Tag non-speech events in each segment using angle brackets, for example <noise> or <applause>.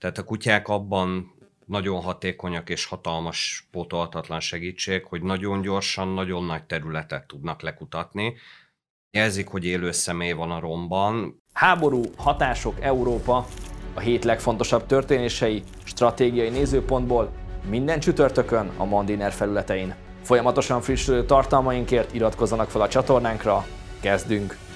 Tehát a kutyák abban nagyon hatékonyak és hatalmas pótolhatatlan segítség, hogy nagyon gyorsan, nagyon nagy területet tudnak lekutatni. Jelzik, hogy élő személy van a romban. Háború, hatások, Európa, a hét legfontosabb történései, stratégiai nézőpontból minden csütörtökön a Mandiner felületein. Folyamatosan frissülő tartalmainkért iratkozzanak fel a csatornánkra, kezdünk!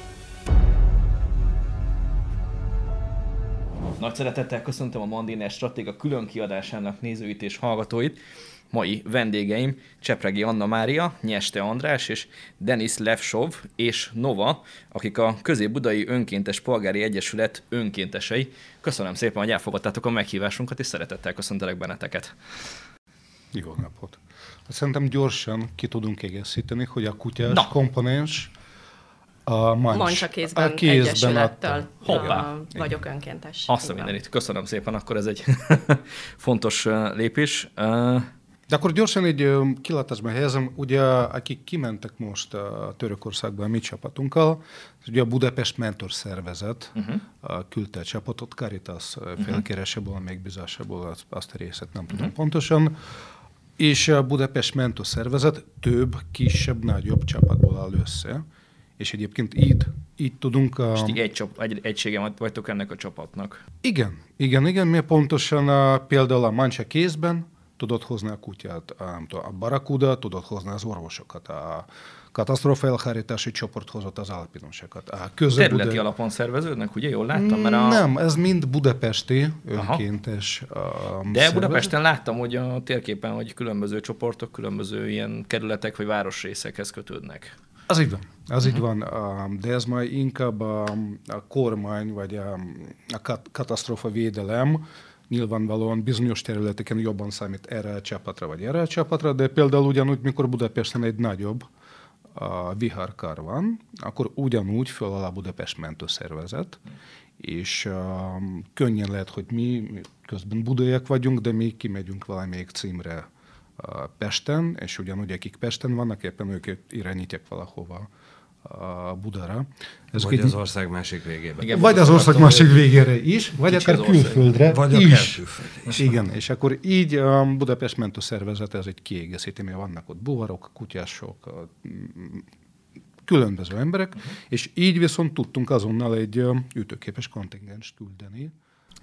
Nagy szeretettel köszöntöm a Mandiner Stratéga külön kiadásának nézőit és hallgatóit. Mai vendégeim Csepregi Anna Mária, Nyeste András és Denis Levsov és Nova, akik a Közép-Budai Önkéntes Polgári Egyesület önkéntesei. Köszönöm szépen, hogy elfogadtátok a meghívásunkat, és szeretettel köszöntelek benneteket. Jó napot! Szerintem gyorsan ki tudunk egészíteni, hogy a kutyás Na. komponens a Mancs, Mancs a kézben, a kézben egyesülettel Hoppá. vagyok önkéntes. Azt a mindenit. Köszönöm szépen, akkor ez egy <laughs> fontos lépés. De akkor gyorsan egy kilátásban helyezem, ugye akik kimentek most a Törökországba a mi csapatunkkal, ugye a Budapest Mentor Szervezet uh-huh. küldte a csapatot, Caritas felkéréséból, uh-huh. megbízásából, azt a részét nem tudom uh-huh. pontosan, és a Budapest Mentor Szervezet több, kisebb, nagyobb csapatból áll össze és egyébként így, így tudunk... A... És ti egy, csap, egy egysége vagytok ennek a csapatnak. Igen, igen, igen, mert pontosan a, például a mancsa kézben tudod hozni a kutyát, a, a barakuda, tudod hozni az orvosokat, a katasztrófa elhárítási csoport hozott az alpinosokat. A Területi Bude... alapon szerveződnek, ugye? Jól láttam? Mert a... Nem, ez mind budapesti önkéntes Aha. De szervezet. Budapesten láttam, hogy a térképen, hogy különböző csoportok, különböző ilyen kerületek vagy városrészekhez kötődnek. Az így van. Az uh-huh. így van, de ez majd inkább a, a kormány, vagy a, a kat, katasztrófa védelem, nyilvánvalóan bizonyos területeken jobban számít erre a csapatra, vagy erre a csapatra, de például ugyanúgy, mikor Budapesten egy nagyobb a viharkar van, akkor ugyanúgy föl a Budapest mentőszervezet, és uh, könnyen lehet, hogy mi közben budaiak vagyunk, de mi kimegyünk valamelyik címre Pesten, és ugyanúgy akik Pesten vannak, éppen ők irányítják valahova a Budara. Ez vagy az ország másik végébe. Igen, vagy az ország másik végére is, vagy akár külföldre vagy is. Külföld Igen, és akkor így a Budapest Mentő Szervezet, ez egy kiegészíti, mert vannak ott buvarok, kutyások, különböző emberek, uh-huh. és így viszont tudtunk azonnal egy ütőképes kontingens küldeni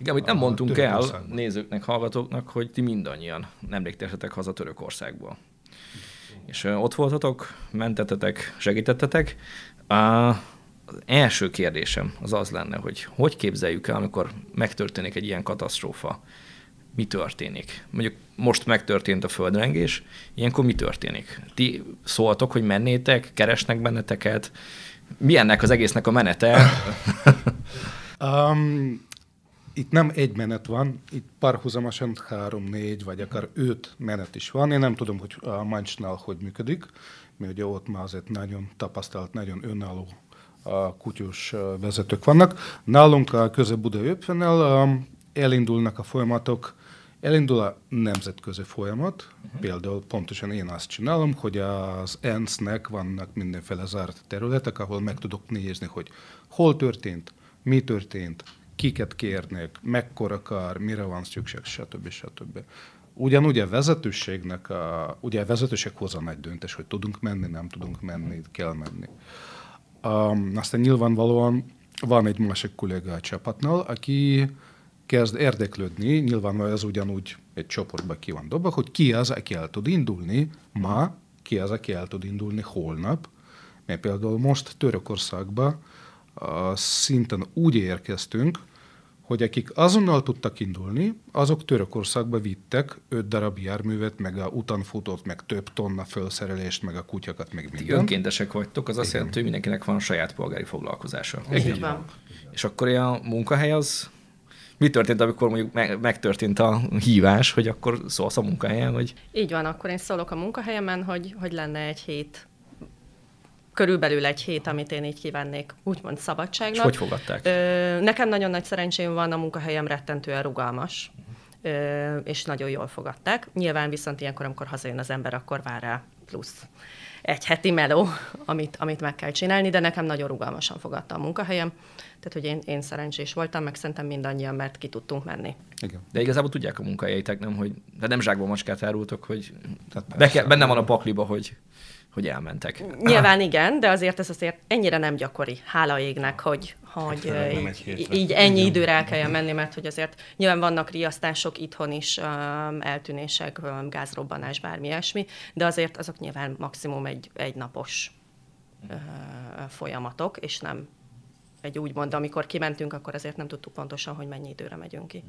igen, amit nem mondtunk el nézőknek, hallgatóknak, hogy ti mindannyian nemrég tértetek haza Törökországból. És ott voltatok, mentetetek, segítettetek. Az első kérdésem az az lenne, hogy hogy képzeljük el, amikor megtörténik egy ilyen katasztrófa, mi történik? Mondjuk most megtörtént a földrengés, ilyenkor mi történik? Ti szóltok, hogy mennétek, keresnek benneteket? Mi ennek az egésznek a menete? <laughs> um, itt nem egy menet van, itt párhuzamosan három, négy, vagy akár öt menet is van. Én nem tudom, hogy a Mancsnál hogy működik, mert ugye ott már azért nagyon tapasztalt, nagyon önálló a kutyus vezetők vannak. Nálunk a Közép-Budai Öpfennel elindulnak a folyamatok, elindul a nemzetközi folyamat, uh-huh. például pontosan én azt csinálom, hogy az ENSZ-nek vannak mindenféle zárt területek, ahol meg tudok nézni, hogy hol történt, mi történt, kiket kérnek, mekkora kar, mire van szükség, stb. stb. Ugyanúgy a vezetőségnek, a, ugye a vezetőség hoz a nagy döntés, hogy tudunk menni, nem tudunk menni, kell menni. Um, aztán nyilvánvalóan van egy másik kolléga a csapatnál, aki kezd érdeklődni, nyilván ez ugyanúgy egy csoportba ki van dobva, hogy ki az, aki el tud indulni ma, ki az, aki el tud indulni holnap, mert például most Törökországba uh, szinten úgy érkeztünk, hogy akik azonnal tudtak indulni, azok Törökországba vittek öt darab járművet, meg a utanfutót, meg több tonna felszerelést, meg a kutyakat, meg mindent. Ti önkéntesek vagytok, az azt jelenti, hogy mindenkinek van saját polgári foglalkozása. Igen. És akkor a munkahely az mi történt, amikor mondjuk megtörtént a hívás, hogy akkor szólsz a munkahelyen? Hogy... Így van, akkor én szólok a munkahelyemen, hogy, hogy lenne egy hét körülbelül egy hét, amit én így kivennék, úgymond szabadságnak. És hogy fogadták? Ö, nekem nagyon nagy szerencsém van, a munkahelyem rettentően rugalmas, ö, és nagyon jól fogadták. Nyilván viszont ilyenkor, amikor hazajön az ember, akkor vár rá plusz egy heti meló, amit, amit meg kell csinálni, de nekem nagyon rugalmasan fogadta a munkahelyem. Tehát, hogy én, én szerencsés voltam, meg szerintem mindannyian, mert ki tudtunk menni. Igen. De igazából tudják a munkahelyeitek, nem, hogy de nem zsákban macskát árultok, hogy Tehát be kell, benne van a pakliba, hogy hogy elmentek. Nyilván ah. igen, de azért ez azért ennyire nem gyakori, hála égnek, hogy, hogy hát, így, így ennyi igen. időre el kelljen menni, mert hogy azért nyilván vannak riasztások itthon is, eltűnések, gázrobbanás, bármi ilyesmi, de azért azok nyilván maximum egy, egy napos folyamatok, és nem egy úgymond, amikor kimentünk, akkor azért nem tudtuk pontosan, hogy mennyi időre megyünk ki.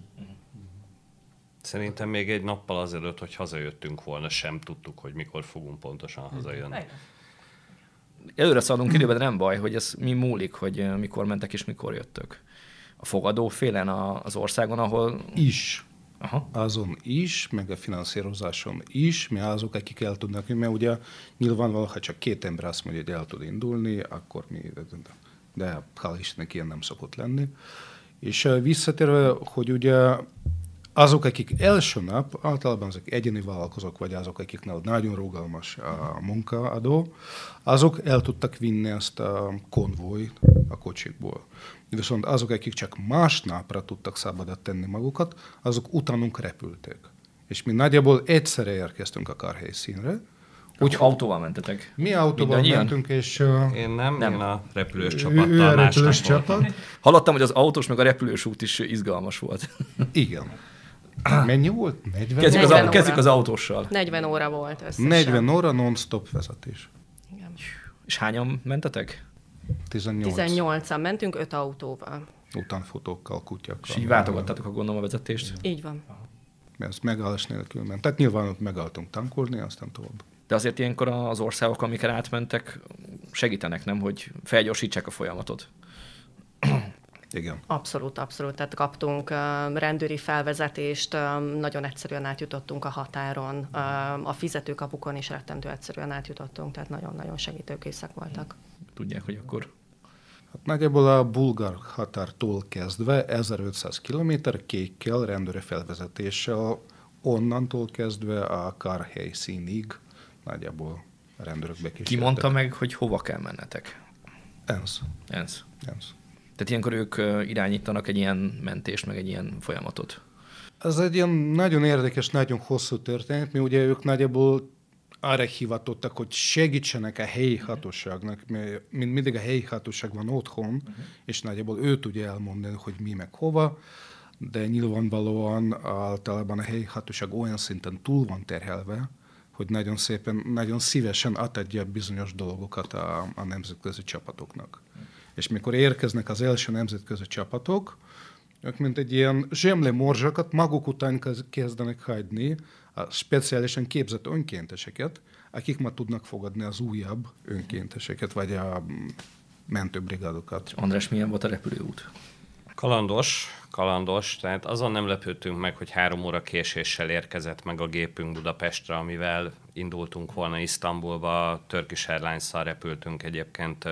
Szerintem még egy nappal azelőtt, hogy hazajöttünk volna, sem tudtuk, hogy mikor fogunk pontosan hazajönni. Előre szaladunk időben, nem baj, hogy ez mi múlik, hogy mikor mentek és mikor jöttök. A fogadó félen az országon, ahol... Is. Aha. Azon is, meg a finanszírozáson is, mi azok, akik el tudnak, mert ugye nyilvánvalóan, ha csak két ember azt mondja, hogy el tud indulni, akkor mi, de hál' Istennek ilyen nem szokott lenni. És visszatérve, hogy ugye azok, akik első nap, általában azok egyéni vállalkozók, vagy azok, akiknél nagyon rugalmas a munkaadó, azok el tudtak vinni ezt a konvoj a kocsikból. Viszont azok, akik csak másnapra tudtak szabadat tenni magukat, azok utánunk repültek. És mi nagyjából egyszerre érkeztünk a karhelyszínre, úgy autóval mentetek? Mi autóval Mindannyian? mentünk, és... Uh, én nem, nem, én a repülős csapattal ő a repülős csapat. Hallottam, hogy az autós meg a repülős út is izgalmas volt. Igen. <coughs> Mennyi volt? 40 kezdjük, 40 az, kezdjük az autóssal. 40 óra volt összesen. 40 óra non-stop vezetés. Igen. És hányan mentetek? 18. 18-an mentünk, 5 autóval. Utánfutókkal, kutyakkal. És így váltogattatok a gondolom a vezetést? Így van. Ez megállás nélkül ment. Tehát nyilván ott megálltunk tankolni, aztán tovább. De azért ilyenkor az országok, amiket átmentek, segítenek, nem, hogy felgyorsítsák a folyamatot. Igen. Abszolút, abszolút. Tehát kaptunk rendőri felvezetést, nagyon egyszerűen átjutottunk a határon, a fizetőkapukon is rettentő egyszerűen átjutottunk, tehát nagyon-nagyon segítőkészek voltak. Tudják, hogy akkor Hát nagyjából a bulgar határtól kezdve 1500 km kékkel rendőri felvezetéssel, onnantól kezdve a kar helyszínig nagyjából rendőrök bekísértek. Ki mondta meg, hogy hova kell mennetek? ENSZ. ENSZ. ENSZ. Tehát ilyenkor ők irányítanak egy ilyen mentést, meg egy ilyen folyamatot. Ez egy ilyen nagyon érdekes, nagyon hosszú történet, mi ugye ők nagyjából arra hivatottak, hogy segítsenek a helyi hatóságnak, mert mint mindig a helyi hatóság van otthon, uh-huh. és nagyjából ő tudja elmondani, hogy mi meg hova, de nyilvánvalóan általában a helyi hatóság olyan szinten túl van terhelve, hogy nagyon szépen, nagyon szívesen átadja bizonyos dolgokat a, a nemzetközi csapatoknak. És mikor érkeznek az első nemzetközi csapatok, ők mint egy ilyen zsemle morzsakat maguk után kezdenek hagyni a speciálisan képzett önkénteseket, akik ma tudnak fogadni az újabb önkénteseket, vagy a mentőbrigádokat. András, milyen volt a repülőút? Kalandos, kalandos, tehát azon nem lepődtünk meg, hogy három óra késéssel érkezett meg a gépünk Budapestre, amivel indultunk volna Isztambulba, Turkish Airlines-szal repültünk egyébként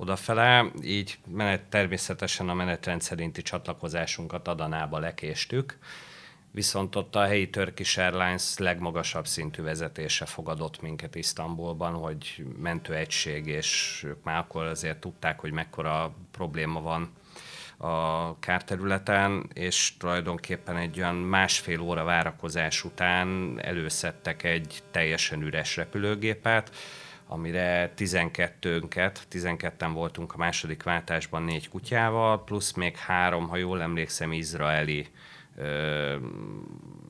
odafele, így menet, természetesen a menetrend szerinti csatlakozásunkat Adanába lekéstük, viszont ott a helyi Turkish Airlines legmagasabb szintű vezetése fogadott minket Isztambulban, hogy mentőegység, és ők már akkor azért tudták, hogy mekkora probléma van a kárterületen, és tulajdonképpen egy olyan másfél óra várakozás után előszedtek egy teljesen üres repülőgépet, amire 12-nket, 12-en voltunk a második váltásban négy kutyával, plusz még három, ha jól emlékszem, izraeli ö,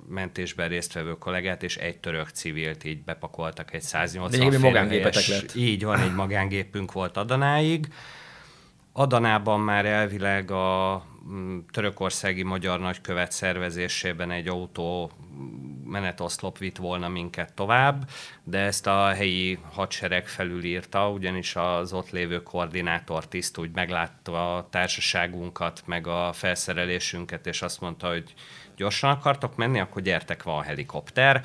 mentésben résztvevő kollégát, és egy török civilt így bepakoltak egy 180 magángépetek lett. Így van, egy magángépünk volt Adanáig. Adanában már elvileg a mm, törökországi magyar nagykövet szervezésében egy autó menetoszlop vitt volna minket tovább, de ezt a helyi hadsereg felülírta, ugyanis az ott lévő koordinátor tiszt úgy meglátta a társaságunkat, meg a felszerelésünket, és azt mondta, hogy gyorsan akartok menni, akkor gyertek, van a helikopter.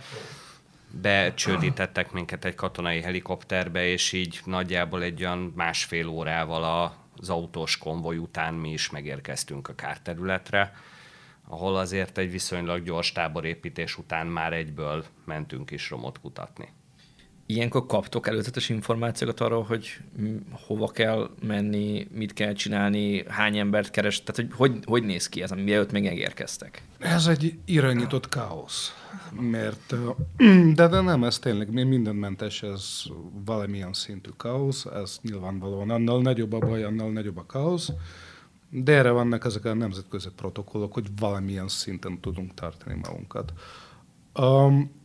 Becsődítettek minket egy katonai helikopterbe, és így nagyjából egy olyan másfél órával az autós konvoj után mi is megérkeztünk a kárterületre ahol azért egy viszonylag gyors táborépítés után már egyből mentünk is romot kutatni. Ilyenkor kaptok előzetes információkat arról, hogy hova kell menni, mit kell csinálni, hány embert keres, tehát hogy hogy, hogy néz ki ez, mielőtt még megérkeztek? Ez egy irányított káosz, mert, de, de nem, ez tényleg mindenmentes, ez valamilyen szintű káosz, ez nyilvánvalóan annál nagyobb a baj, annál nagyobb a káosz, de erre vannak ezek a nemzetközi protokollok, hogy valamilyen szinten tudunk tartani magunkat. Um,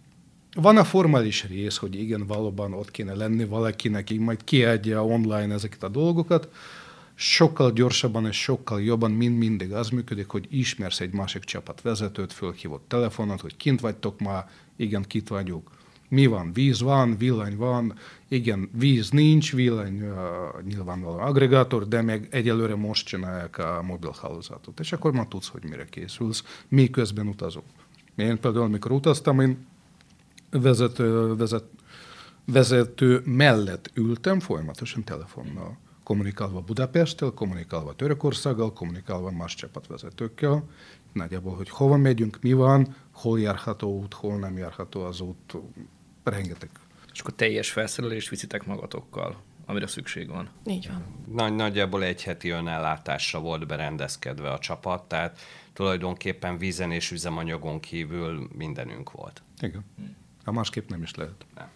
van a formális rész, hogy igen, valóban ott kéne lenni valakinek, így majd kiadja online ezeket a dolgokat, sokkal gyorsabban és sokkal jobban, mint mindig az működik, hogy ismersz egy másik csapat vezetőt, fölhívott telefonot, hogy kint vagytok ma, igen, kit vagyok. Mi van? Víz van, villany van, igen, víz nincs, villany uh, nyilvánvalóan agregátor, de meg egyelőre most csinálják a mobilhálózatot. És akkor már tudsz, hogy mire készülsz, mi közben utazunk. Én például, amikor utaztam, én vezető, vezet, vezető mellett ültem folyamatosan telefonnal, kommunikálva Budapesttel, kommunikálva Törökországgal, kommunikálva más csapatvezetőkkel, nagyjából, hogy hova megyünk, mi van, hol járható út, hol nem járható az út, rengeteg. És akkor teljes felszerelést viszitek magatokkal, amire szükség van. Így van. Nagy, nagyjából egy heti önellátásra volt berendezkedve a csapat, tehát tulajdonképpen vízen és üzemanyagon kívül mindenünk volt. Igen. Ha másképp nem is lehet. Nem.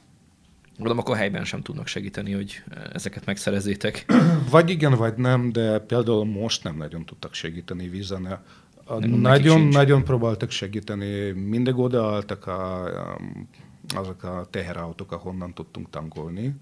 Gondolom, akkor helyben sem tudnak segíteni, hogy ezeket megszerezzétek. <clears throat> Vagy igen, vagy nem, de például most nem nagyon tudtak segíteni vízen. Nagyon, nagyon próbáltak segíteni, mindig odaálltak a, azok a teherautók, ahonnan tudtunk tankolni,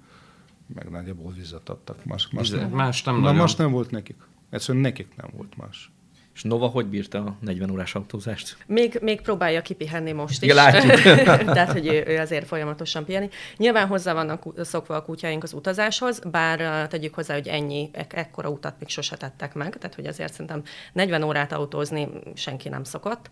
meg nagyjából vizet adtak. Más, más, nem, más nem, Na, más nem volt nekik. Egyszerűen nekik nem volt más. És Nova hogy bírta a 40 órás autózást? Még, még próbálja kipihenni most is. Ja, látjuk. <laughs> Tehát, hogy ő, ő azért folyamatosan piheni. Nyilván hozzá vannak szokva a kutyáink az utazáshoz, bár tegyük hozzá, hogy ennyi, ek- ekkora utat még sose tettek meg, tehát hogy azért szerintem 40 órát autózni senki nem szokott.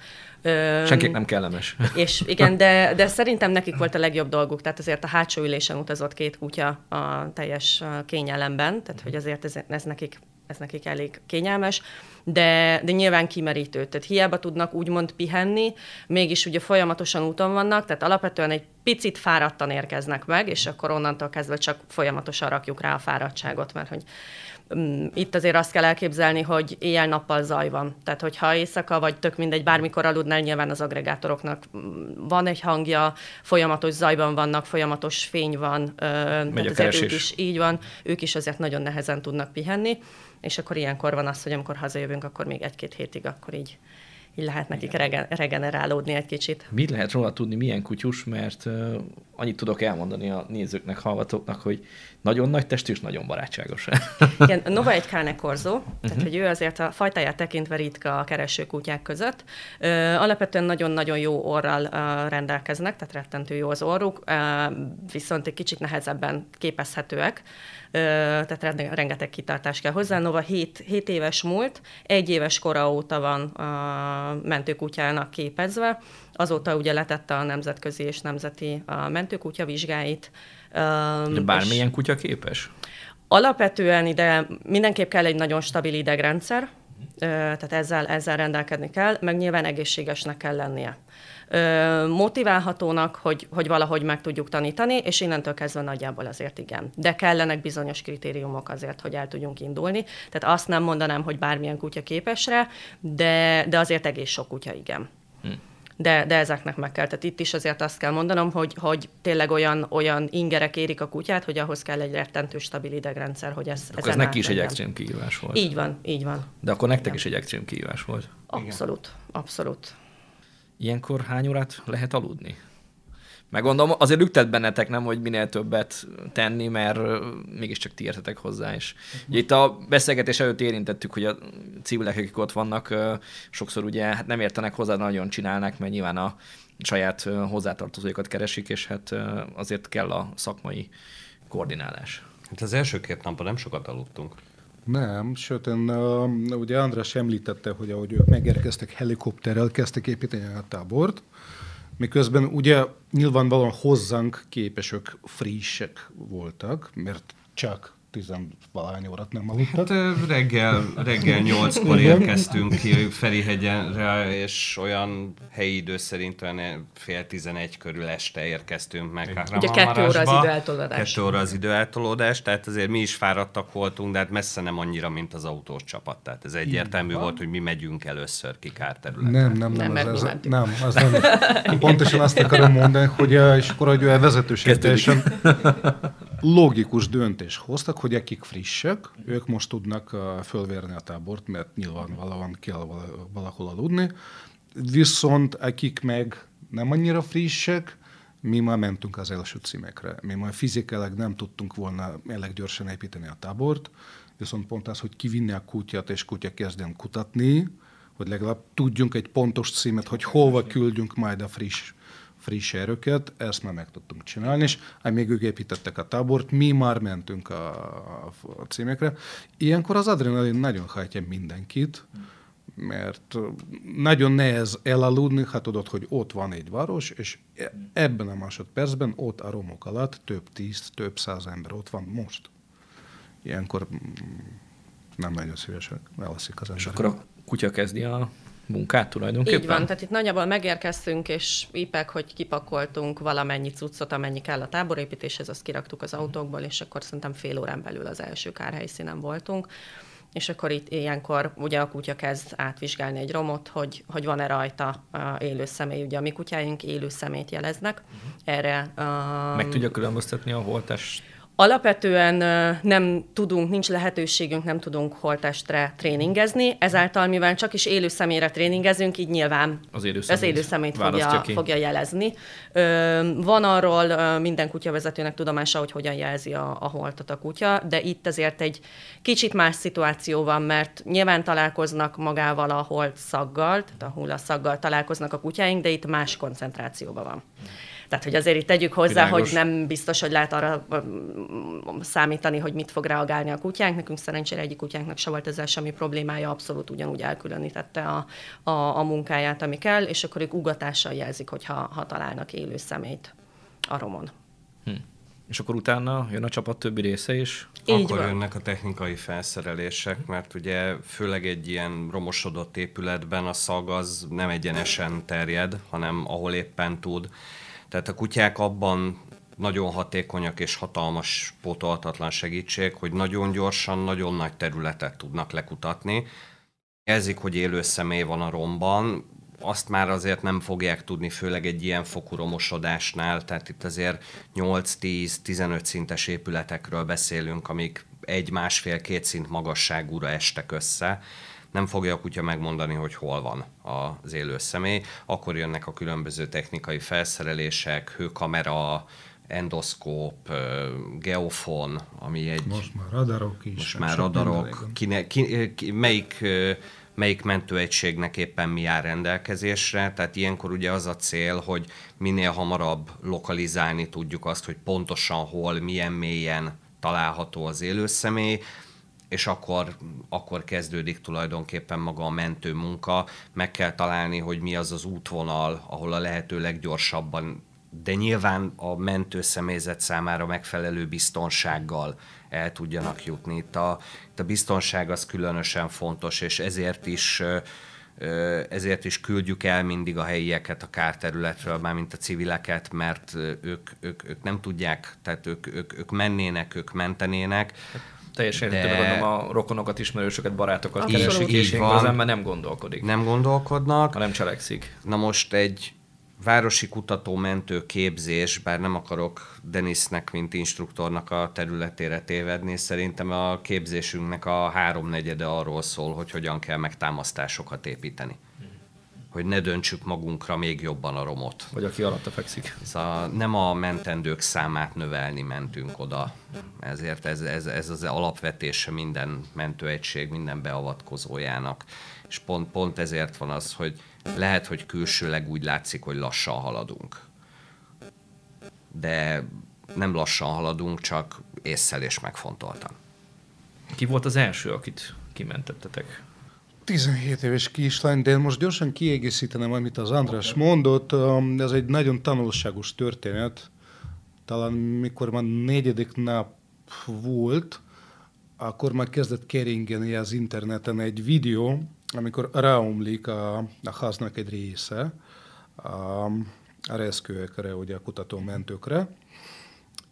Senki nem kellemes. <laughs> És igen, de, de szerintem nekik volt a legjobb dolguk, tehát azért a hátsó ülésen utazott két kutya a teljes kényelemben, tehát hogy azért ez, ez nekik ez nekik elég kényelmes, de, de nyilván kimerítő. Tehát hiába tudnak úgymond pihenni, mégis ugye folyamatosan úton vannak, tehát alapvetően egy picit fáradtan érkeznek meg, és akkor onnantól kezdve csak folyamatosan rakjuk rá a fáradtságot, mert hogy mm, itt azért azt kell elképzelni, hogy éjjel-nappal zaj van. Tehát, hogyha éjszaka, vagy tök mindegy, bármikor aludnál, nyilván az agregátoroknak mm, van egy hangja, folyamatos zajban vannak, folyamatos fény van. Megy a keresés. Ők is így van, ők is azért nagyon nehezen tudnak pihenni és akkor ilyenkor van az, hogy amikor hazajövünk, akkor még egy-két hétig, akkor így, így lehet nekik regen, regenerálódni egy kicsit. Mit lehet róla tudni, milyen kutyus, mert uh, annyit tudok elmondani a nézőknek, hallgatóknak, hogy nagyon nagy testű és nagyon barátságos. <laughs> Igen, <laughs> Nova egy korzó, uh-huh. tehát mhm. hogy ő azért a fajtáját tekintve ritka a kereső kutyák között. Uh, alapvetően nagyon-nagyon jó orral uh, rendelkeznek, tehát rettentő jó az orruk, uh, viszont egy kicsit nehezebben képezhetőek tehát rengeteg kitartás kell hozzá. Nova 7, 7 éves múlt, egy éves kora óta van a mentőkutyának képezve, azóta ugye letette a nemzetközi és nemzeti a mentőkutya vizsgáit. De bármilyen és kutya képes? Alapvetően ide mindenképp kell egy nagyon stabil idegrendszer, tehát ezzel, ezzel rendelkezni kell, meg nyilván egészségesnek kell lennie motiválhatónak, hogy, hogy valahogy meg tudjuk tanítani, és innentől kezdve nagyjából azért igen. De kellenek bizonyos kritériumok azért, hogy el tudjunk indulni. Tehát azt nem mondanám, hogy bármilyen kutya képesre, de, de azért egész sok kutya igen. Hm de, de ezeknek meg kell. Tehát itt is azért azt kell mondanom, hogy, hogy tényleg olyan, olyan ingerek érik a kutyát, hogy ahhoz kell egy rettentő stabil idegrendszer, hogy ez Akkor ez neki is egy extrém kihívás volt. Így van, így van. De akkor nektek Igen. is egy extrém kihívás volt. Abszolút, abszolút. Ilyenkor hány órát lehet aludni? Meg gondolom, azért lüktet bennetek, nem, hogy minél többet tenni, mert mégiscsak ti értetek hozzá is. Ugye itt a beszélgetés előtt érintettük, hogy a civilek, akik ott vannak, sokszor ugye hát nem értenek hozzá, nagyon csinálnak, mert nyilván a saját hozzátartozóikat keresik, és hát azért kell a szakmai koordinálás. Hát az első két napban nem sokat aludtunk. Nem, sőt, én, ugye András említette, hogy ahogy ők megérkeztek helikopterrel, kezdtek építeni a tábort, miközben ugye nyilvánvalóan hozzánk képesek frissek voltak, mert csak tizenvalány órát nem aludtak. Hát, reggel, reggel <laughs> nyolckor érkeztünk ki Ferihegyenre, és olyan helyi idő szerint olyan fél tizenegy körül este érkeztünk meg. Ugye kettő óra az időeltolódás. Kettő óra az időeltolódás, tehát azért mi is fáradtak voltunk, de hát messze nem annyira, mint az autós csapat. Tehát ez egyértelmű volt, hogy mi megyünk először ki kárterületre. Nem, nem, nem, nem, az, az, nem, az nem. Pontosan azt akarom mondani, hogy és akkor hogy a vezetőség teljesen <laughs> logikus döntés hoztak, hogy akik frissek, ők most tudnak fölvérni a tábort, mert nyilván valahol kell valahol aludni, viszont akik meg nem annyira frissek, mi már mentünk az első címekre. Mi már fizikailag nem tudtunk volna elég gyorsan építeni a tábort, viszont pont az, hogy kivinni a kutyát, és kutya kezdjen kutatni, hogy legalább tudjunk egy pontos címet, hogy hova küldjünk majd a friss friss erőket, ezt már meg tudtunk csinálni, és amíg ők építettek a tábort, mi már mentünk a, a címekre. Ilyenkor az adrenalin nagyon hajtja mindenkit, mert nagyon nehéz elaludni, ha tudod, hogy ott van egy város, és ebben a másodpercben ott a romok alatt több tíz, több száz ember ott van most. Ilyenkor mm, nem nagyon szívesen eleszik az ember. És akkor a kutya kezdi a munkát tulajdonképpen? Így van, tehát itt nagyjából megérkeztünk, és ipek, hogy kipakoltunk valamennyi cuccot, amennyi kell a táborépítéshez, azt kiraktuk az autókból, és akkor szerintem fél órán belül az első kárhelyszínen voltunk és akkor itt ilyenkor ugye a kutya kezd átvizsgálni egy romot, hogy, hogy van-e rajta uh, élő személy. Ugye a mi kutyáink élő szemét jeleznek. Uh-huh. Erre... Uh, Meg tudja különböztetni a holtást Alapvetően nem tudunk, nincs lehetőségünk, nem tudunk holtestre tréningezni, ezáltal, mivel csak is élő személyre tréningezünk, így nyilván az élő szemét, az élő szemét fogja, fogja jelezni. Van arról minden kutyavezetőnek tudomása, hogy hogyan jelzi a, a holtat a kutya, de itt azért egy kicsit más szituáció van, mert nyilván találkoznak magával a holt szaggal, tehát a hullaszaggal találkoznak a kutyáink, de itt más koncentrációban van. Tehát, hogy azért itt tegyük hozzá, Világos. hogy nem biztos, hogy lehet arra számítani, hogy mit fog reagálni a kutyánk. Nekünk szerencsére egyik kutyánknak se volt ezzel semmi problémája, abszolút ugyanúgy elkülönítette a, a, a munkáját, ami kell, és akkor ők ugatással jelzik, hogyha ha találnak élő szemét a romon. Hm. És akkor utána jön a csapat többi része is? Így akkor van. jönnek a technikai felszerelések, mert ugye főleg egy ilyen romosodott épületben a szag az nem egyenesen terjed, hanem ahol éppen tud. Tehát a kutyák abban nagyon hatékonyak és hatalmas pótolhatatlan segítség, hogy nagyon gyorsan, nagyon nagy területet tudnak lekutatni. Ezik, hogy élő személy van a romban, azt már azért nem fogják tudni, főleg egy ilyen fokú romosodásnál, tehát itt azért 8-10-15 szintes épületekről beszélünk, amik egy, másfél, két szint magasságúra estek össze nem fogja a kutya megmondani, hogy hol van az élő személy. Akkor jönnek a különböző technikai felszerelések, hőkamera, endoszkóp, geofon, ami egy... Most már radarok is. Most már radarok. Kine, ki, ki, melyik, melyik mentőegységnek éppen mi áll rendelkezésre. Tehát ilyenkor ugye az a cél, hogy minél hamarabb lokalizálni tudjuk azt, hogy pontosan hol, milyen mélyen található az élőszemély, és akkor, akkor kezdődik tulajdonképpen maga a mentő munka. Meg kell találni, hogy mi az az útvonal, ahol a lehető leggyorsabban, de nyilván a mentő személyzet számára megfelelő biztonsággal el tudjanak jutni. Itt a, itt a biztonság az különösen fontos, és ezért is ezért is küldjük el mindig a helyieket a kárterületről, mármint a civileket, mert ők, ők, ők nem tudják, tehát ők, ők, ők mennének, ők mentenének, teljesen de... gondolom a rokonokat, ismerősöket, barátokat keresik, és az ember nem gondolkodik. Nem gondolkodnak. nem cselekszik. Na most egy városi kutató-mentő képzés, bár nem akarok Denisnek, mint instruktornak a területére tévedni, szerintem a képzésünknek a háromnegyede arról szól, hogy hogyan kell megtámasztásokat építeni hogy ne döntsük magunkra még jobban a romot. Vagy aki alatta fekszik. Ez a, nem a mentendők számát növelni mentünk oda. Ezért ez, ez, ez az alapvetése minden mentőegység, minden beavatkozójának. És pont, pont ezért van az, hogy lehet, hogy külsőleg úgy látszik, hogy lassan haladunk. De nem lassan haladunk, csak észszel és megfontoltan. Ki volt az első, akit kimentettetek? 17 éves kislány, de most gyorsan kiegészítenem, amit az András mondott. Ez egy nagyon tanulságos történet. Talán mikor már negyedik nap volt, akkor már kezdett keringeni az interneten egy videó, amikor ráomlik a, a háznak egy része, a, a reszkőekre, ugye a kutatómentőkre,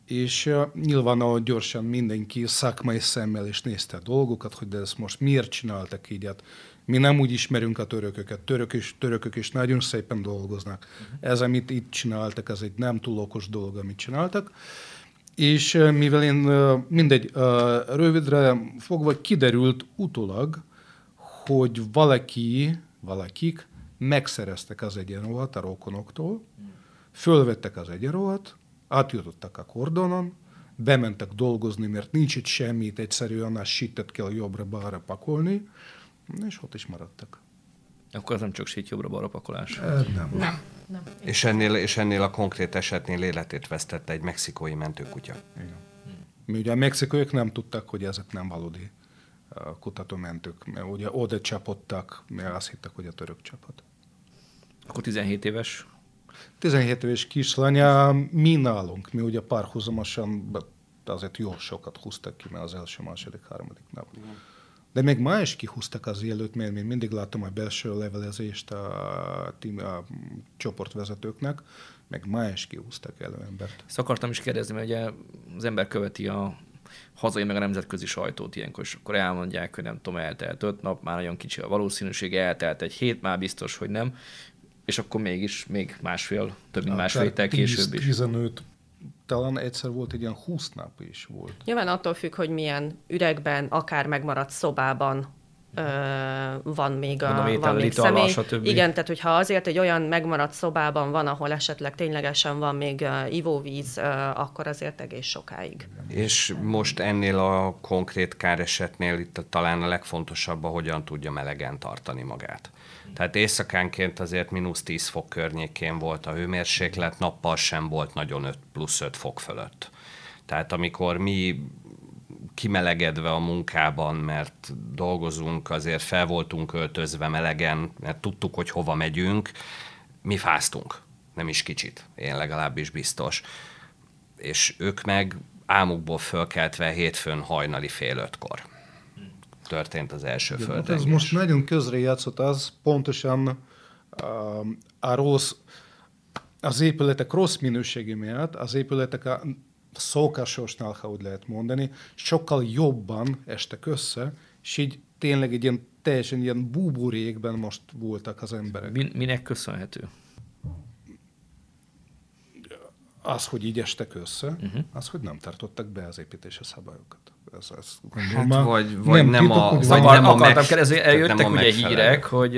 és nyilván gyorsan mindenki szakmai szemmel is nézte a dolgokat, hogy de ezt most miért csináltak így, hát mi nem úgy ismerünk a törököket, török is, törökök is nagyon szépen dolgoznak. Uh-huh. Ez, amit itt csináltak, ez egy nem túl okos dolog, amit csináltak. És mivel én mindegy, rövidre fogva kiderült utólag, hogy valaki, valakik megszereztek az egyenruhat a rokonoktól, fölvettek az egyenruhat, átjutottak a kordonon, bementek dolgozni, mert nincs itt semmit, egyszerűen a sitet kell jobbra-balra pakolni, és ott is maradtak. Akkor ez nem csak sít jobbra-balra pakolás. Nem. nem. Nem. És ennél, és ennél a konkrét esetnél életét vesztette egy mexikói mentőkutya. Igen. Mi ugye a mexikóiak nem tudtak, hogy ezek nem valódi kutatómentők, mert ugye oda csapottak, mert azt hittek, hogy a török csapat. Akkor 17 éves? 17 éves kislánya, mi nálunk, mi ugye párhuzamosan, azért jó sokat húztak ki, mert az első, második, harmadik nap. De még ma is kihúztak az előtt, mert én mindig látom a belső levelezést a, tím, a csoportvezetőknek, meg ma is kihúztak elő embert. Ezt akartam is kérdezni, mert ugye az ember követi a hazai meg a nemzetközi sajtót ilyenkor, és akkor elmondják, hogy nem tudom, eltelt öt nap, már nagyon kicsi a valószínűség, eltelt egy hét, már biztos, hogy nem, és akkor mégis még másfél, több mint másfél héttel később is. 15 talán egyszer volt egy ilyen 20 nap is volt. Nyilván attól függ, hogy milyen üregben, akár megmaradt szobában van még, a, Mondom, van még személy. Stb. Igen, tehát hogyha azért egy olyan megmaradt szobában van, ahol esetleg ténylegesen van még ivóvíz, akkor azért egész sokáig. És most ennél a konkrét káresetnél itt talán a legfontosabb, hogyan tudja melegen tartani magát. Tehát éjszakánként azért mínusz 10 fok környékén volt a hőmérséklet, nappal sem volt nagyon 5 plusz 5 fok fölött. Tehát amikor mi kimelegedve a munkában, mert dolgozunk, azért fel voltunk öltözve melegen, mert tudtuk, hogy hova megyünk, mi fáztunk, nem is kicsit, én legalábbis biztos. És ők meg álmukból fölkeltve hétfőn hajnali fél ötkor történt az első Igen, földrengés. Ez most nagyon közre játszott az pontosan a, a rossz, az épületek rossz minőségi miatt, az épületek a szokásosnál, ha úgy lehet mondani, sokkal jobban estek össze, és így tényleg egy ilyen teljesen ilyen búburékben most voltak az emberek. Min, minek köszönhető? Az, hogy így estek össze, uh-huh. az, hogy nem tartottak be az építési szabályokat. Ez, ez hát, vagy, vagy nem, nem a... Vagy nem a akartam kérdezni, eljöttek ugye hírek, hogy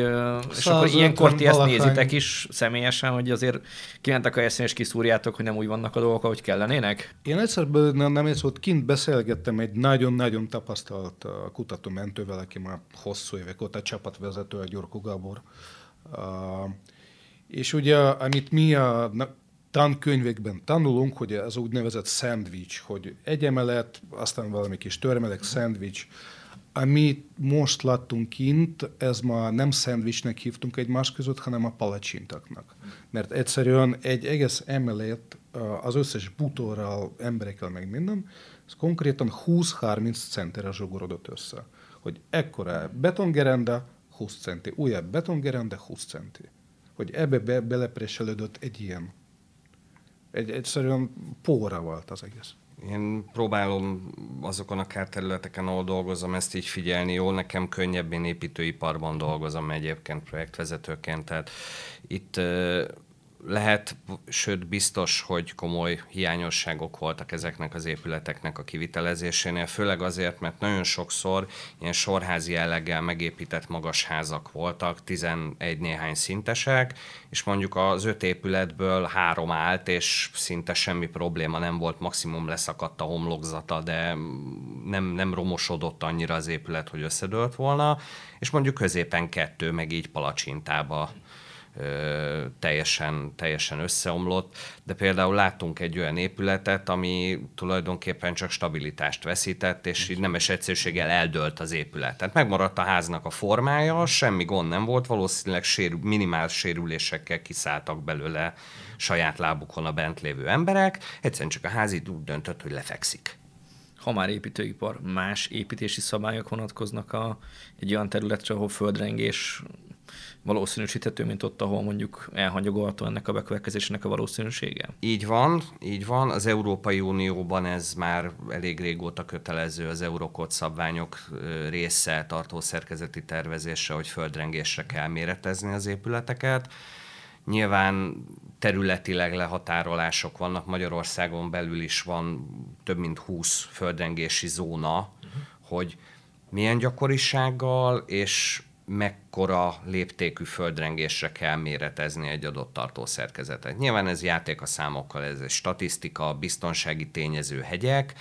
és akkor ilyenkor ti ezt nézitek is személyesen, hogy azért kimentek a eszén és kiszúrjátok, hogy nem úgy vannak a dolgok, ahogy kellenének? Én egyszer nem, nem ez volt, kint beszélgettem egy nagyon-nagyon tapasztalt kutatómentővel, aki már hosszú évek óta csapatvezető, a Gyurko Gábor. Uh, és ugye, amit mi a tankönyvekben tanulunk, hogy az úgynevezett szendvics, hogy egy emelet, aztán valami kis törmelék szendvics. Amit most láttunk kint, ez ma nem szendvicsnek hívtunk egymás között, hanem a palacsintaknak. Mert egyszerűen egy egész emelet az összes butorral, emberekkel, meg minden, ez konkrétan 20-30 centire zsugorodott össze. Hogy ekkora betongerenda, 20 centi, újabb betongerenda, 20 centi. Hogy ebbe be, belepreselődött egy ilyen egy, egyszerűen póra volt az egész. Én próbálom azokon a kárterületeken, ahol dolgozom, ezt így figyelni. Jól nekem könnyebb, én építőiparban dolgozom egyébként projektvezetőként, tehát itt lehet, sőt biztos, hogy komoly hiányosságok voltak ezeknek az épületeknek a kivitelezésénél, főleg azért, mert nagyon sokszor ilyen sorházi jelleggel megépített magas házak voltak, 11 néhány szintesek, és mondjuk az öt épületből három állt, és szinte semmi probléma nem volt, maximum leszakadt a homlokzata, de nem, nem romosodott annyira az épület, hogy összedőlt volna, és mondjuk középen kettő, meg így palacsintába teljesen, teljesen összeomlott, de például láttunk egy olyan épületet, ami tulajdonképpen csak stabilitást veszített, és így nemes egyszerűséggel eldőlt az épület. Tehát megmaradt a háznak a formája, semmi gond nem volt, valószínűleg sérül, minimál sérülésekkel kiszálltak belőle saját lábukon a bent lévő emberek, egyszerűen csak a házi úgy döntött, hogy lefekszik. Ha már építőipar, más építési szabályok vonatkoznak a, egy olyan területre, ahol földrengés valószínűsíthető, mint ott, ahol mondjuk elhanyagolható ennek a bekövetkezésnek a valószínűsége? Így van, így van. Az Európai Unióban ez már elég régóta kötelező az Eurokod szabványok része tartó szerkezeti tervezésre, hogy földrengésre kell méretezni az épületeket. Nyilván területileg lehatárolások vannak, Magyarországon belül is van több mint 20 földrengési zóna, uh-huh. hogy milyen gyakorisággal és mekkora léptékű földrengésre kell méretezni egy adott tartószerkezetet. Nyilván ez játék a számokkal, ez egy statisztika, biztonsági tényező hegyek,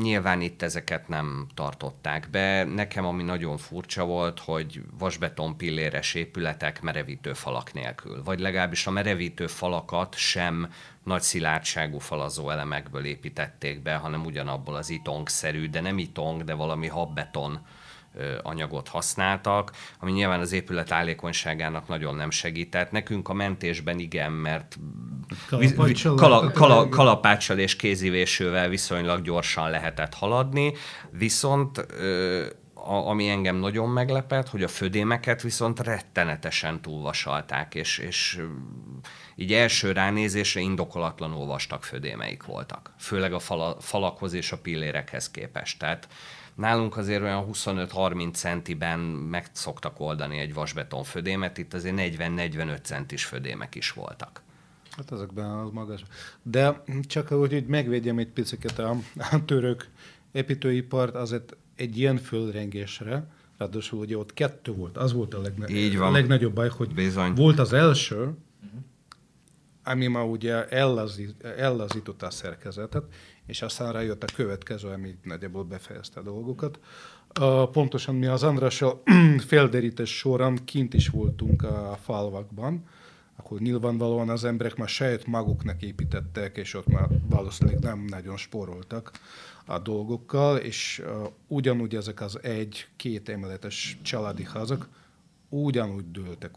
Nyilván itt ezeket nem tartották be. Nekem ami nagyon furcsa volt, hogy vasbeton pilléres épületek merevítő falak nélkül, vagy legalábbis a merevítő falakat sem nagy szilárdságú falazó elemekből építették be, hanem ugyanabból az itongszerű, de nem itong, de valami habbeton anyagot használtak, ami nyilván az épület állékonyságának nagyon nem segített. Nekünk a mentésben igen, mert kalapáccsal, kala, kala, kalapáccsal és kézivésővel viszonylag gyorsan lehetett haladni, viszont a, ami engem nagyon meglepett, hogy a födémeket viszont rettenetesen túlvasalták, és, és így első ránézésre indokolatlanul vastag födémeik voltak. Főleg a fala, falakhoz és a pillérekhez képest. Tehát Nálunk azért olyan 25-30 centiben meg szoktak oldani egy vasbeton födémet, itt azért 40-45 centis födémek is voltak. Hát ezekben az magas. De csak hogy így megvédjem egy picit a, a török építőipart, azért egy ilyen földrengésre, ráadásul ugye ott kettő volt, az volt a, legne- Így van. a legnagyobb baj, hogy Bizony. volt az első, ami ma ugye ellazít, ellazította a szerkezetet, és aztán rájött a következő, ami nagyjából befejezte a dolgokat. Uh, pontosan mi az Andrással <clears throat> felderítés során kint is voltunk a falvakban, akkor nyilvánvalóan az emberek már saját maguknak építettek, és ott már valószínűleg nem nagyon spóroltak a dolgokkal, és uh, ugyanúgy ezek az egy-két emeletes családi házak ugyanúgy dőltek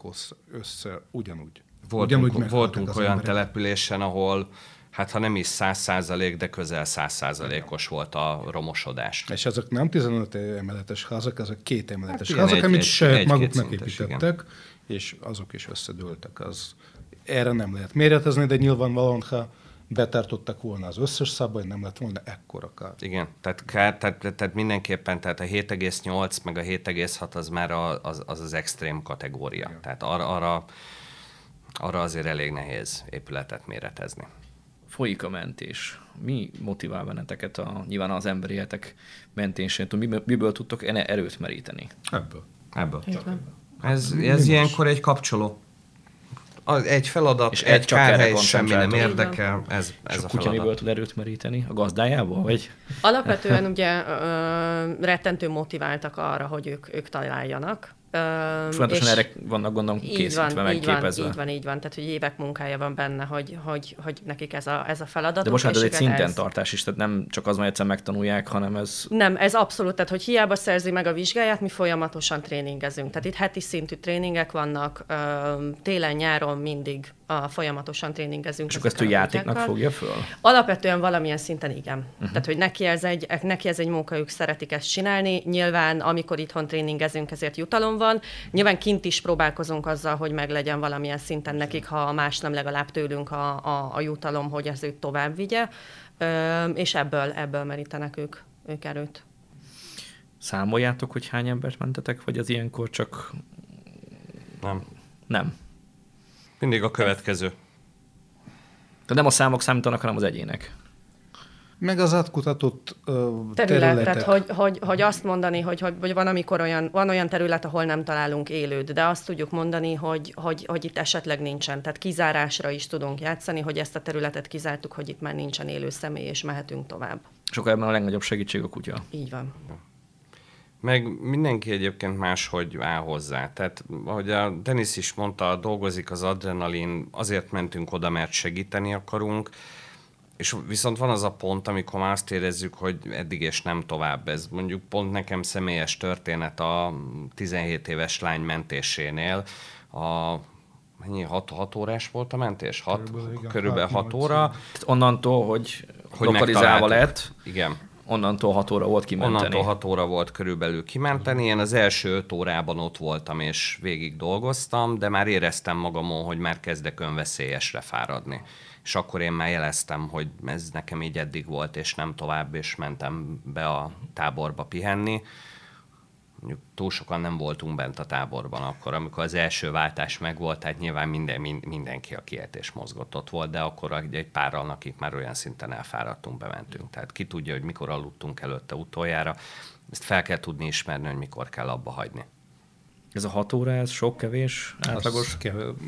össze, ugyanúgy. Voltunk, ugyanúgy voltunk olyan emberek. településen, ahol hát ha nem is száz százalék, de közel száz százalékos volt a romosodás. És ezek nem 15 emeletes házak, ezek két emeletes hát házak, amit saját maguknak építettek, és azok is összedőltek. Az, erre nem lehet méretezni, de nyilvánvalóan, ha betartottak volna az összes szabály, nem lett volna ekkora kár. Igen, tehát, kár, tehát, tehát mindenképpen tehát a 7,8 meg a 7,6 az már a, az, az az extrém kategória. Igen. Tehát arra, arra, arra azért elég nehéz épületet méretezni folyik a mentés. Mi motivál benneteket a, nyilván az emberi életek mentésén? Miből, miből tudtok erőt meríteni? Ebből. Ebből. Ez, ez ilyenkor egy kapcsoló. Egy feladat, és egy kárhely, semmi nem érdekel, ez, ez a, a kutya miből tud erőt meríteni? A gazdájából? Vagy? Alapvetően ugye ö, rettentő motiváltak arra, hogy ők, ők találjanak. Folyamatosan erre vannak gondolom készítve, van, megképezve. Így van, így van, így van. Tehát, hogy évek munkája van benne, hogy, hogy, hogy nekik ez a, ez a feladat. De most már ez egy szinten ez... tartás is, tehát nem csak az, hogy egyszer megtanulják, hanem ez... Nem, ez abszolút, tehát hogy hiába szerzi meg a vizsgáját, mi folyamatosan tréningezünk. Tehát itt heti szintű tréningek vannak, télen-nyáron mindig a, folyamatosan tréningezünk. És akkor ezt a játéknak fogja föl? Alapvetően valamilyen szinten igen. Uh-huh. Tehát, hogy neki ez, egy, neki ez egy munka, ők szeretik ezt csinálni. Nyilván, amikor itthon tréningezünk, ezért jutalom van. Nyilván kint is próbálkozunk azzal, hogy meglegyen valamilyen szinten nekik, ha más nem legalább tőlünk a, a, a jutalom, hogy ez őt tovább vigye. Ö, és ebből, ebből merítenek ők, ők erőt. Számoljátok, hogy hány embert mentetek, vagy az ilyenkor csak... Nem. Nem. Mindig a következő. De nem a számok számítanak, hanem az egyének. Meg az átkutatott uh, terület, területek. Tehát, hogy, hogy, hogy azt mondani, hogy, hogy, hogy van, amikor olyan, van olyan terület, ahol nem találunk élőt, de azt tudjuk mondani, hogy, hogy, hogy itt esetleg nincsen. Tehát kizárásra is tudunk játszani, hogy ezt a területet kizártuk, hogy itt már nincsen élő személy, és mehetünk tovább. És akkor ebben a legnagyobb segítség a kutya. Így van. Meg mindenki egyébként máshogy áll hozzá. Tehát, ahogy a Denis is mondta, dolgozik az adrenalin, azért mentünk oda, mert segíteni akarunk, és viszont van az a pont, amikor már azt érezzük, hogy eddig és nem tovább. Ez mondjuk pont nekem személyes történet a 17 éves lány mentésénél. A mennyi, 6 órás volt a mentés? 6, körülbelül 6 óra. Tehát onnantól, hogy hogy lokalizálva lett. Igen. Onnantól 6 óra volt kimenteni. Onnantól 6 óra volt körülbelül kimenteni. Én az első 5 órában ott voltam, és végig dolgoztam, de már éreztem magamon, hogy már kezdek önveszélyesre fáradni. És akkor én már jeleztem, hogy ez nekem így eddig volt, és nem tovább, és mentem be a táborba pihenni mondjuk túl sokan nem voltunk bent a táborban akkor, amikor az első váltás megvolt, tehát nyilván minden, mindenki a kiejtés mozgott ott volt, de akkor egy párral, akik már olyan szinten elfáradtunk, bementünk. Tehát ki tudja, hogy mikor aludtunk előtte utoljára, ezt fel kell tudni ismerni, hogy mikor kell abba hagyni. Ez a hat óra, ez sok, kevés, átlagos?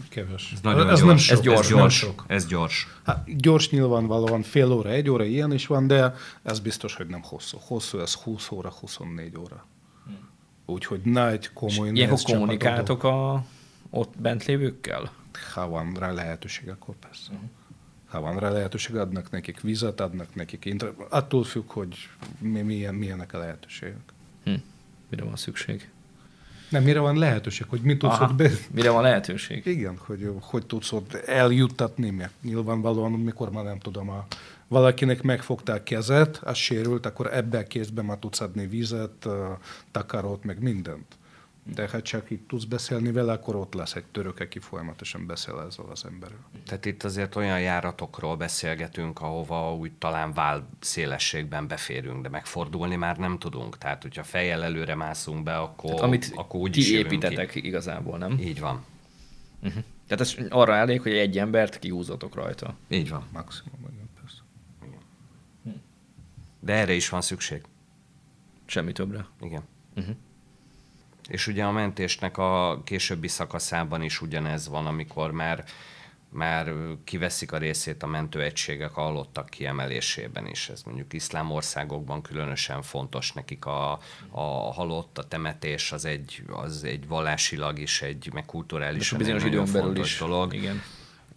Kevés. Ez, nagyon ez, gyors. Nem sok, ez gyors. Ez gyors. Sok. Ez gyors. Hát, gyors nyilvánvalóan fél óra, egy óra, ilyen is van, de ez biztos, hogy nem hosszú. Hosszú, ez 20 óra, 24 óra. Úgyhogy nagy, komoly Ilyenkor kommunikáltok a ott bent lévőkkel? Ha van rá lehetőség, akkor persze. Uh-huh. Ha van rá lehetőség, adnak nekik vizet, adnak nekik inter... Attól függ, hogy mi, milyen, milyenek a lehetőségek. Hm. Mire van szükség? Nem, mire van lehetőség, hogy mit tudsz ott be... Mire van lehetőség? Igen, hogy hogy tudsz ott eljuttatni, mert nyilvánvalóan, mikor már nem tudom, a valakinek megfogták kezet, az sérült, akkor ebbe a kézbe már tudsz adni vizet, takarót, meg mindent. De ha csak itt tudsz beszélni vele, akkor ott lesz egy török, aki folyamatosan beszél ezzel az emberrel. Tehát itt azért olyan járatokról beszélgetünk, ahova úgy talán vál szélességben beférünk, de megfordulni már nem tudunk. Tehát, hogyha fejjel előre mászunk be, akkor, Tehát, amit akkor úgy ti építetek ki. igazából, nem? Így van. Uh-huh. Tehát ez arra elég, hogy egy embert kihúzatok rajta. Így van. Maximum. De erre is van szükség. Semmi többre. Igen. Uh-huh. És ugye a mentésnek a későbbi szakaszában is ugyanez van, amikor már, már kiveszik a részét a mentőegységek a halottak kiemelésében is. Ez mondjuk iszlám országokban különösen fontos nekik a, a halott, a temetés az egy, az egy vallásilag is, egy, meg kulturális bizonyos időn belül is. dolog. Igen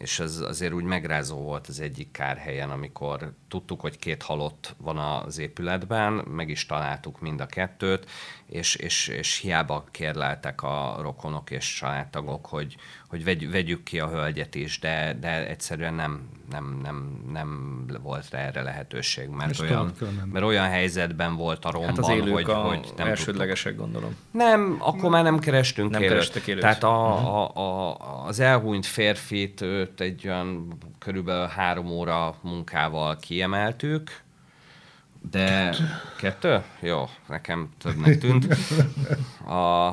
és ez azért úgy megrázó volt az egyik kárhelyen, amikor tudtuk, hogy két halott van az épületben, meg is találtuk mind a kettőt, és, és, és hiába kérleltek a rokonok és családtagok, hogy, hogy vegy, vegyük ki a hölgyet is, de, de egyszerűen nem, nem, nem, nem volt rá erre lehetőség, mert olyan, mert olyan helyzetben volt a romban, hát az élők hogy, a hogy nem elsődlegesek gondolom. Nem, akkor már nem kerestünk nem élőt. Kerestek élőt. Tehát a, uh-huh. a, a, az elhúnyt férfit őt egy olyan körülbelül három óra munkával kiemeltük, de kettő? kettő? Jó, nekem többnek tűnt. A,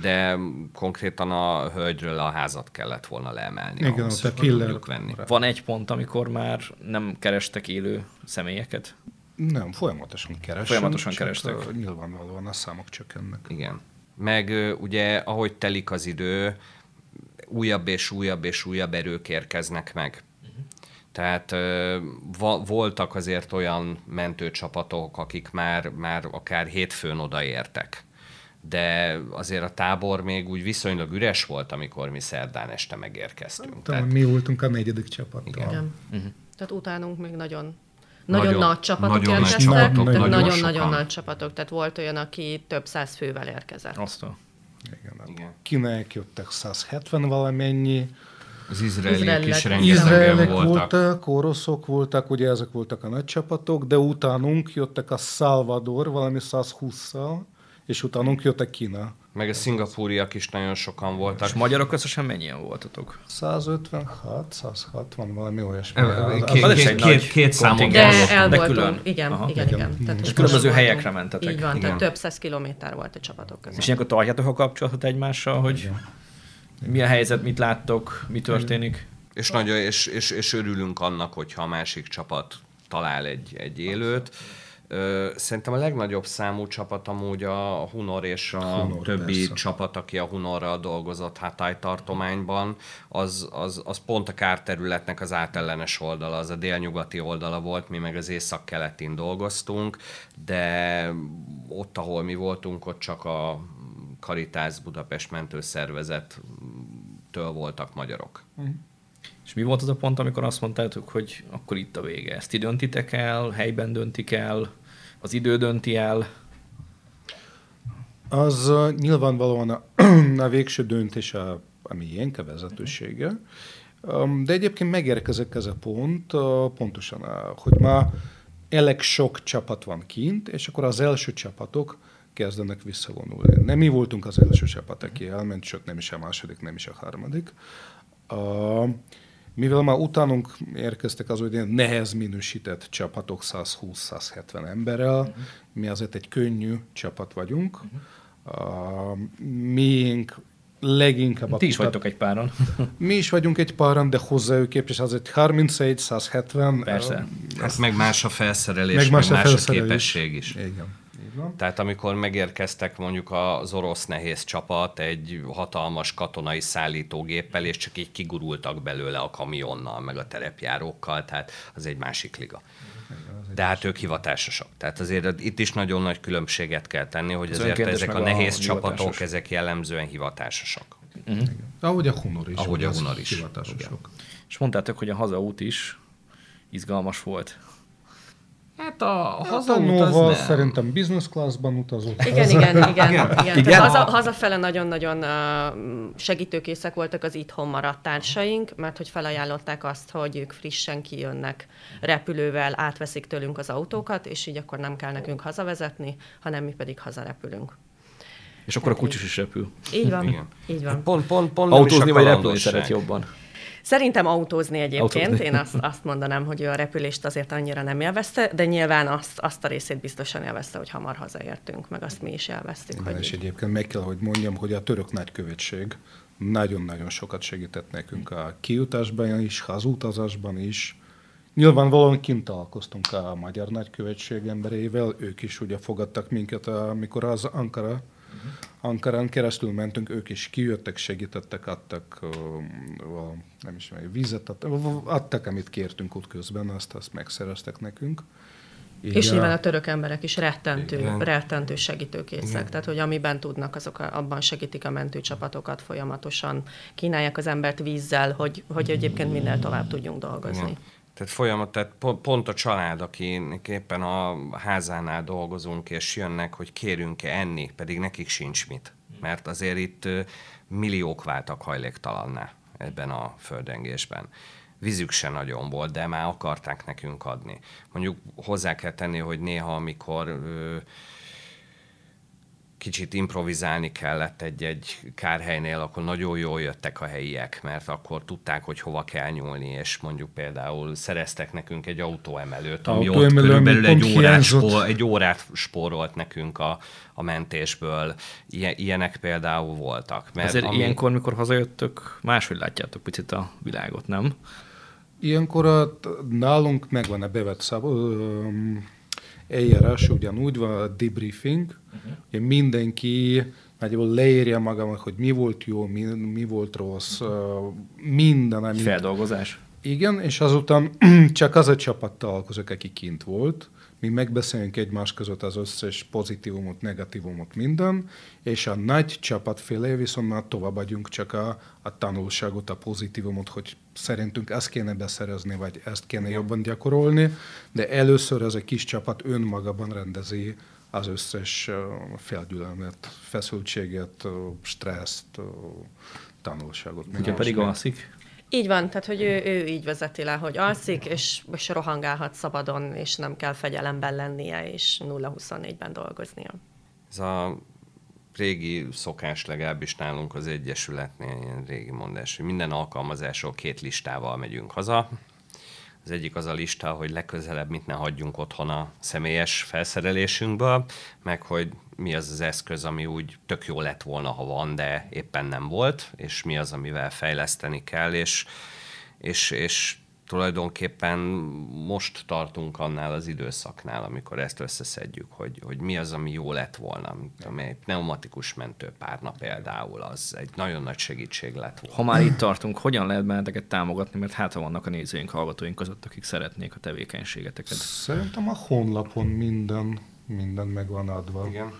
de konkrétan a hölgyről a házat kellett volna leemelni. Igen, ahhoz, a killer. Venni. Van egy pont, amikor már nem kerestek élő személyeket? Nem, folyamatosan kerestek. Folyamatosan kerestek. Nyilvánvalóan a számok csökkennek. Igen. Meg ugye, ahogy telik az idő, újabb és újabb és újabb erők érkeznek meg. Tehát va, voltak azért olyan mentőcsapatok, akik már, már akár hétfőn odaértek. De azért a tábor még úgy viszonylag üres volt, amikor mi szerdán este megérkeztünk. Tehát, mi voltunk a negyedik csapat. Igen. Igen. Uh-huh. Tehát utánunk még nagyon nagyon, nagyon nagy csapatok nagyon érkeztek, nagy csapatok, tehát nagyon-nagyon nagy csapatok. Tehát volt olyan, aki több száz fővel érkezett. Azt a... Igen. Igen. Kinek jöttek 170 valamennyi, az izraeliek is rengetegen voltak. voltak, oroszok voltak, ugye ezek voltak a nagy csapatok, de utánunk jöttek a Salvador valami 120-szal, és utánunk jöttek Kína. Meg a szingapúriak is nagyon sokan voltak. És magyarok összesen mennyien voltatok? 156, 160, valami olyasmi. Két, két, két, két számot De el voltunk, külön. igen, Aha. igen, igen. igen. Tehát és különböző helyekre mentetek. Így van, igen. tehát több száz kilométer volt a csapatok között. És ilyenkor tartjátok a kapcsolatot egymással, hogy igen. Mi a helyzet, mit láttok, mi történik? És, nagyon, és, és, és örülünk annak, hogyha a másik csapat talál egy, egy élőt. Szerintem a legnagyobb számú csapat amúgy a Hunor és a Hunor, többi persze. csapat, aki a Hunorral dolgozott Hatay tartományban, az, az, az pont a kárterületnek az átellenes oldala, az a délnyugati oldala volt, mi meg az észak-keletin dolgoztunk, de ott, ahol mi voltunk, ott csak a Karitász Budapest mentőszervezettől voltak magyarok. Mm. És mi volt az a pont, amikor azt mondtátok, hogy akkor itt a vége? Ezt ti döntitek el, helyben döntik el, az idő dönti el? Az uh, nyilvánvalóan a, <clears throat> a végső döntés a, a miénk, a vezetősége. De egyébként megérkezek ez a pont, pontosan, hogy ma elég sok csapat van kint, és akkor az első csapatok kezdenek visszavonulni. Nem mi voltunk az első csapat, aki elment, sőt nem is a második, nem is a harmadik. Mivel már utánunk érkeztek az olyan nehez minősített csapatok 120-170 emberrel, uh-huh. mi azért egy könnyű csapat vagyunk. Uh-huh. Uh, miénk leginkább... Ti is vagytok egy páran. Mi is vagyunk egy páran, de hozzájuk képest az egy 31, 170. Persze. Hát meg más a felszerelés, meg más, meg a, más a képesség is. Igen. Van. Tehát amikor megérkeztek mondjuk az orosz nehéz csapat egy hatalmas katonai szállítógéppel, és csak így kigurultak belőle a kamionnal, meg a terepjárókkal, tehát az egy másik liga. De hát ők hivatásosak. Tehát azért itt is nagyon nagy különbséget kell tenni, hogy az azért ezek a nehéz a csapatok, ezek jellemzően hivatásosak. Uh-huh. Ahogy a Hunor is. Ahogy a Hunor is. Hivatásosok. És mondtátok, hogy a hazaút is izgalmas volt. Hát a hát az nem. szerintem business classban utazott. Igen, igen, igen. igen. igen. igen. Haza, hazafele nagyon-nagyon segítőkészek voltak az itthon maradt társaink, mert hogy felajánlották azt, hogy ők frissen kijönnek repülővel, átveszik tőlünk az autókat, és így akkor nem kell nekünk hazavezetni, hanem mi pedig hazarepülünk. És akkor a kutyus is repül. Így van, igen. így van. Pont, pont, pont Autózni vagy repülni szeret jobban? Szerintem autózni egyébként, autózni. én azt, azt mondanám, hogy ő a repülést azért annyira nem élvezte, de nyilván azt, azt a részét biztosan élvezte, hogy hamar hazaértünk, meg azt mi is élveztük. Igen, hogy és egyébként meg kell, hogy mondjam, hogy a török nagykövetség nagyon-nagyon sokat segített nekünk a kiutásban is, hazutazásban is. Nyilvánvalóan kint találkoztunk a magyar nagykövetség emberével, ők is ugye fogadtak minket, amikor az Ankara. Ankarán keresztül mentünk, ők is kijöttek, segítettek, adtak, uh, nem is vizet, adtak, amit kértünk útközben, azt, azt megszereztek nekünk. Így és nyilván a török emberek is rettentő, Igen. rettentő segítőkészek. Igen. Tehát, hogy amiben tudnak, azok abban segítik a mentőcsapatokat folyamatosan, kínálják az embert vízzel, hogy, hogy egyébként minél tovább tudjunk dolgozni. Igen. Tehát folyamat, tehát pont a család, aki éppen a házánál dolgozunk, és jönnek, hogy kérünk-e enni, pedig nekik sincs mit. Mert azért itt milliók váltak hajléktalanná ebben a földengésben. Vízük se nagyon volt, de már akarták nekünk adni. Mondjuk hozzá kell tenni, hogy néha, amikor ö, kicsit improvizálni kellett egy-egy kárhelynél, akkor nagyon jól jöttek a helyiek, mert akkor tudták, hogy hova kell nyúlni, és mondjuk például szereztek nekünk egy autóemelőt, ami Autóemelő, ott körülbelül egy órát, spór, egy órát spórolt nekünk a, a mentésből. Ilyenek például voltak. Mert Azért ami... ilyenkor, mikor hazajöttök, máshogy látjátok picit a világot, nem? Ilyenkor a, nálunk megvan a bevett szab, eljárás ugyanúgy van a debriefing, uh-huh. ugye mindenki nagyjából leírja magának, hogy mi volt jó, mi, mi volt rossz, minden, amit... Feldolgozás. Igen, és azután <clears throat> csak az a csapat találkozik, aki kint volt, mi megbeszélünk egymás között az összes pozitívumot, negatívumot, minden, és a nagy csapat félé viszont már továbbadjunk csak a, a tanulságot, a pozitívumot, hogy szerintünk ezt kéne beszerezni, vagy ezt kéne jobban gyakorolni, de először ez a kis csapat önmagában rendezi az összes felgyűlölmet, feszültséget, stresszt, tanulságot. Ugye pedig alszik? Így van, tehát hogy ő, ő így vezeti le, hogy alszik, és, és rohangálhat szabadon, és nem kell fegyelemben lennie, és 0-24-ben dolgoznia. Ez a régi szokás legalábbis nálunk az Egyesületnél, ilyen régi mondás, hogy minden alkalmazásról két listával megyünk haza. Az egyik az a lista, hogy legközelebb mit ne hagyjunk otthon a személyes felszerelésünkből, meg hogy mi az az eszköz, ami úgy tök jó lett volna, ha van, de éppen nem volt, és mi az, amivel fejleszteni kell, és, és, és tulajdonképpen most tartunk annál az időszaknál, amikor ezt összeszedjük, hogy, hogy mi az, ami jó lett volna. Tudom, egy pneumatikus mentőpárna például, az egy nagyon nagy segítség lett volna. Ha már itt tartunk, hogyan lehet benneteket támogatni, mert hát vannak a nézőink, hallgatóink között, akik szeretnék a tevékenységeteket. Szerintem a honlapon minden, minden meg van adva. Igen.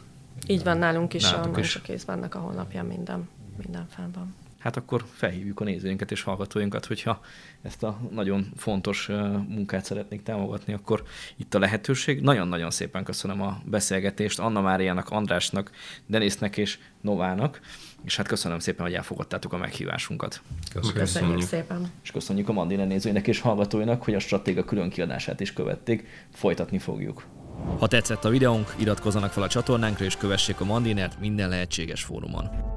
Így van nálunk is, nálunk a is. kész vannak a honlapján minden, minden fenn van. Hát akkor felhívjuk a nézőinket és hallgatóinkat, hogyha ezt a nagyon fontos munkát szeretnék támogatni, akkor itt a lehetőség. Nagyon-nagyon szépen köszönöm a beszélgetést Anna Máriának, Andrásnak, Denisnek és Novának, és hát köszönöm szépen, hogy elfogadtátok a meghívásunkat. Köszönjük, köszönjük szépen. És köszönjük a Mandina nézőinek és hallgatóinak, hogy a stratéga külön kiadását is követték. Folytatni fogjuk. Ha tetszett a videónk, iratkozzanak fel a csatornánkra és kövessék a Mandinert minden lehetséges fórumon.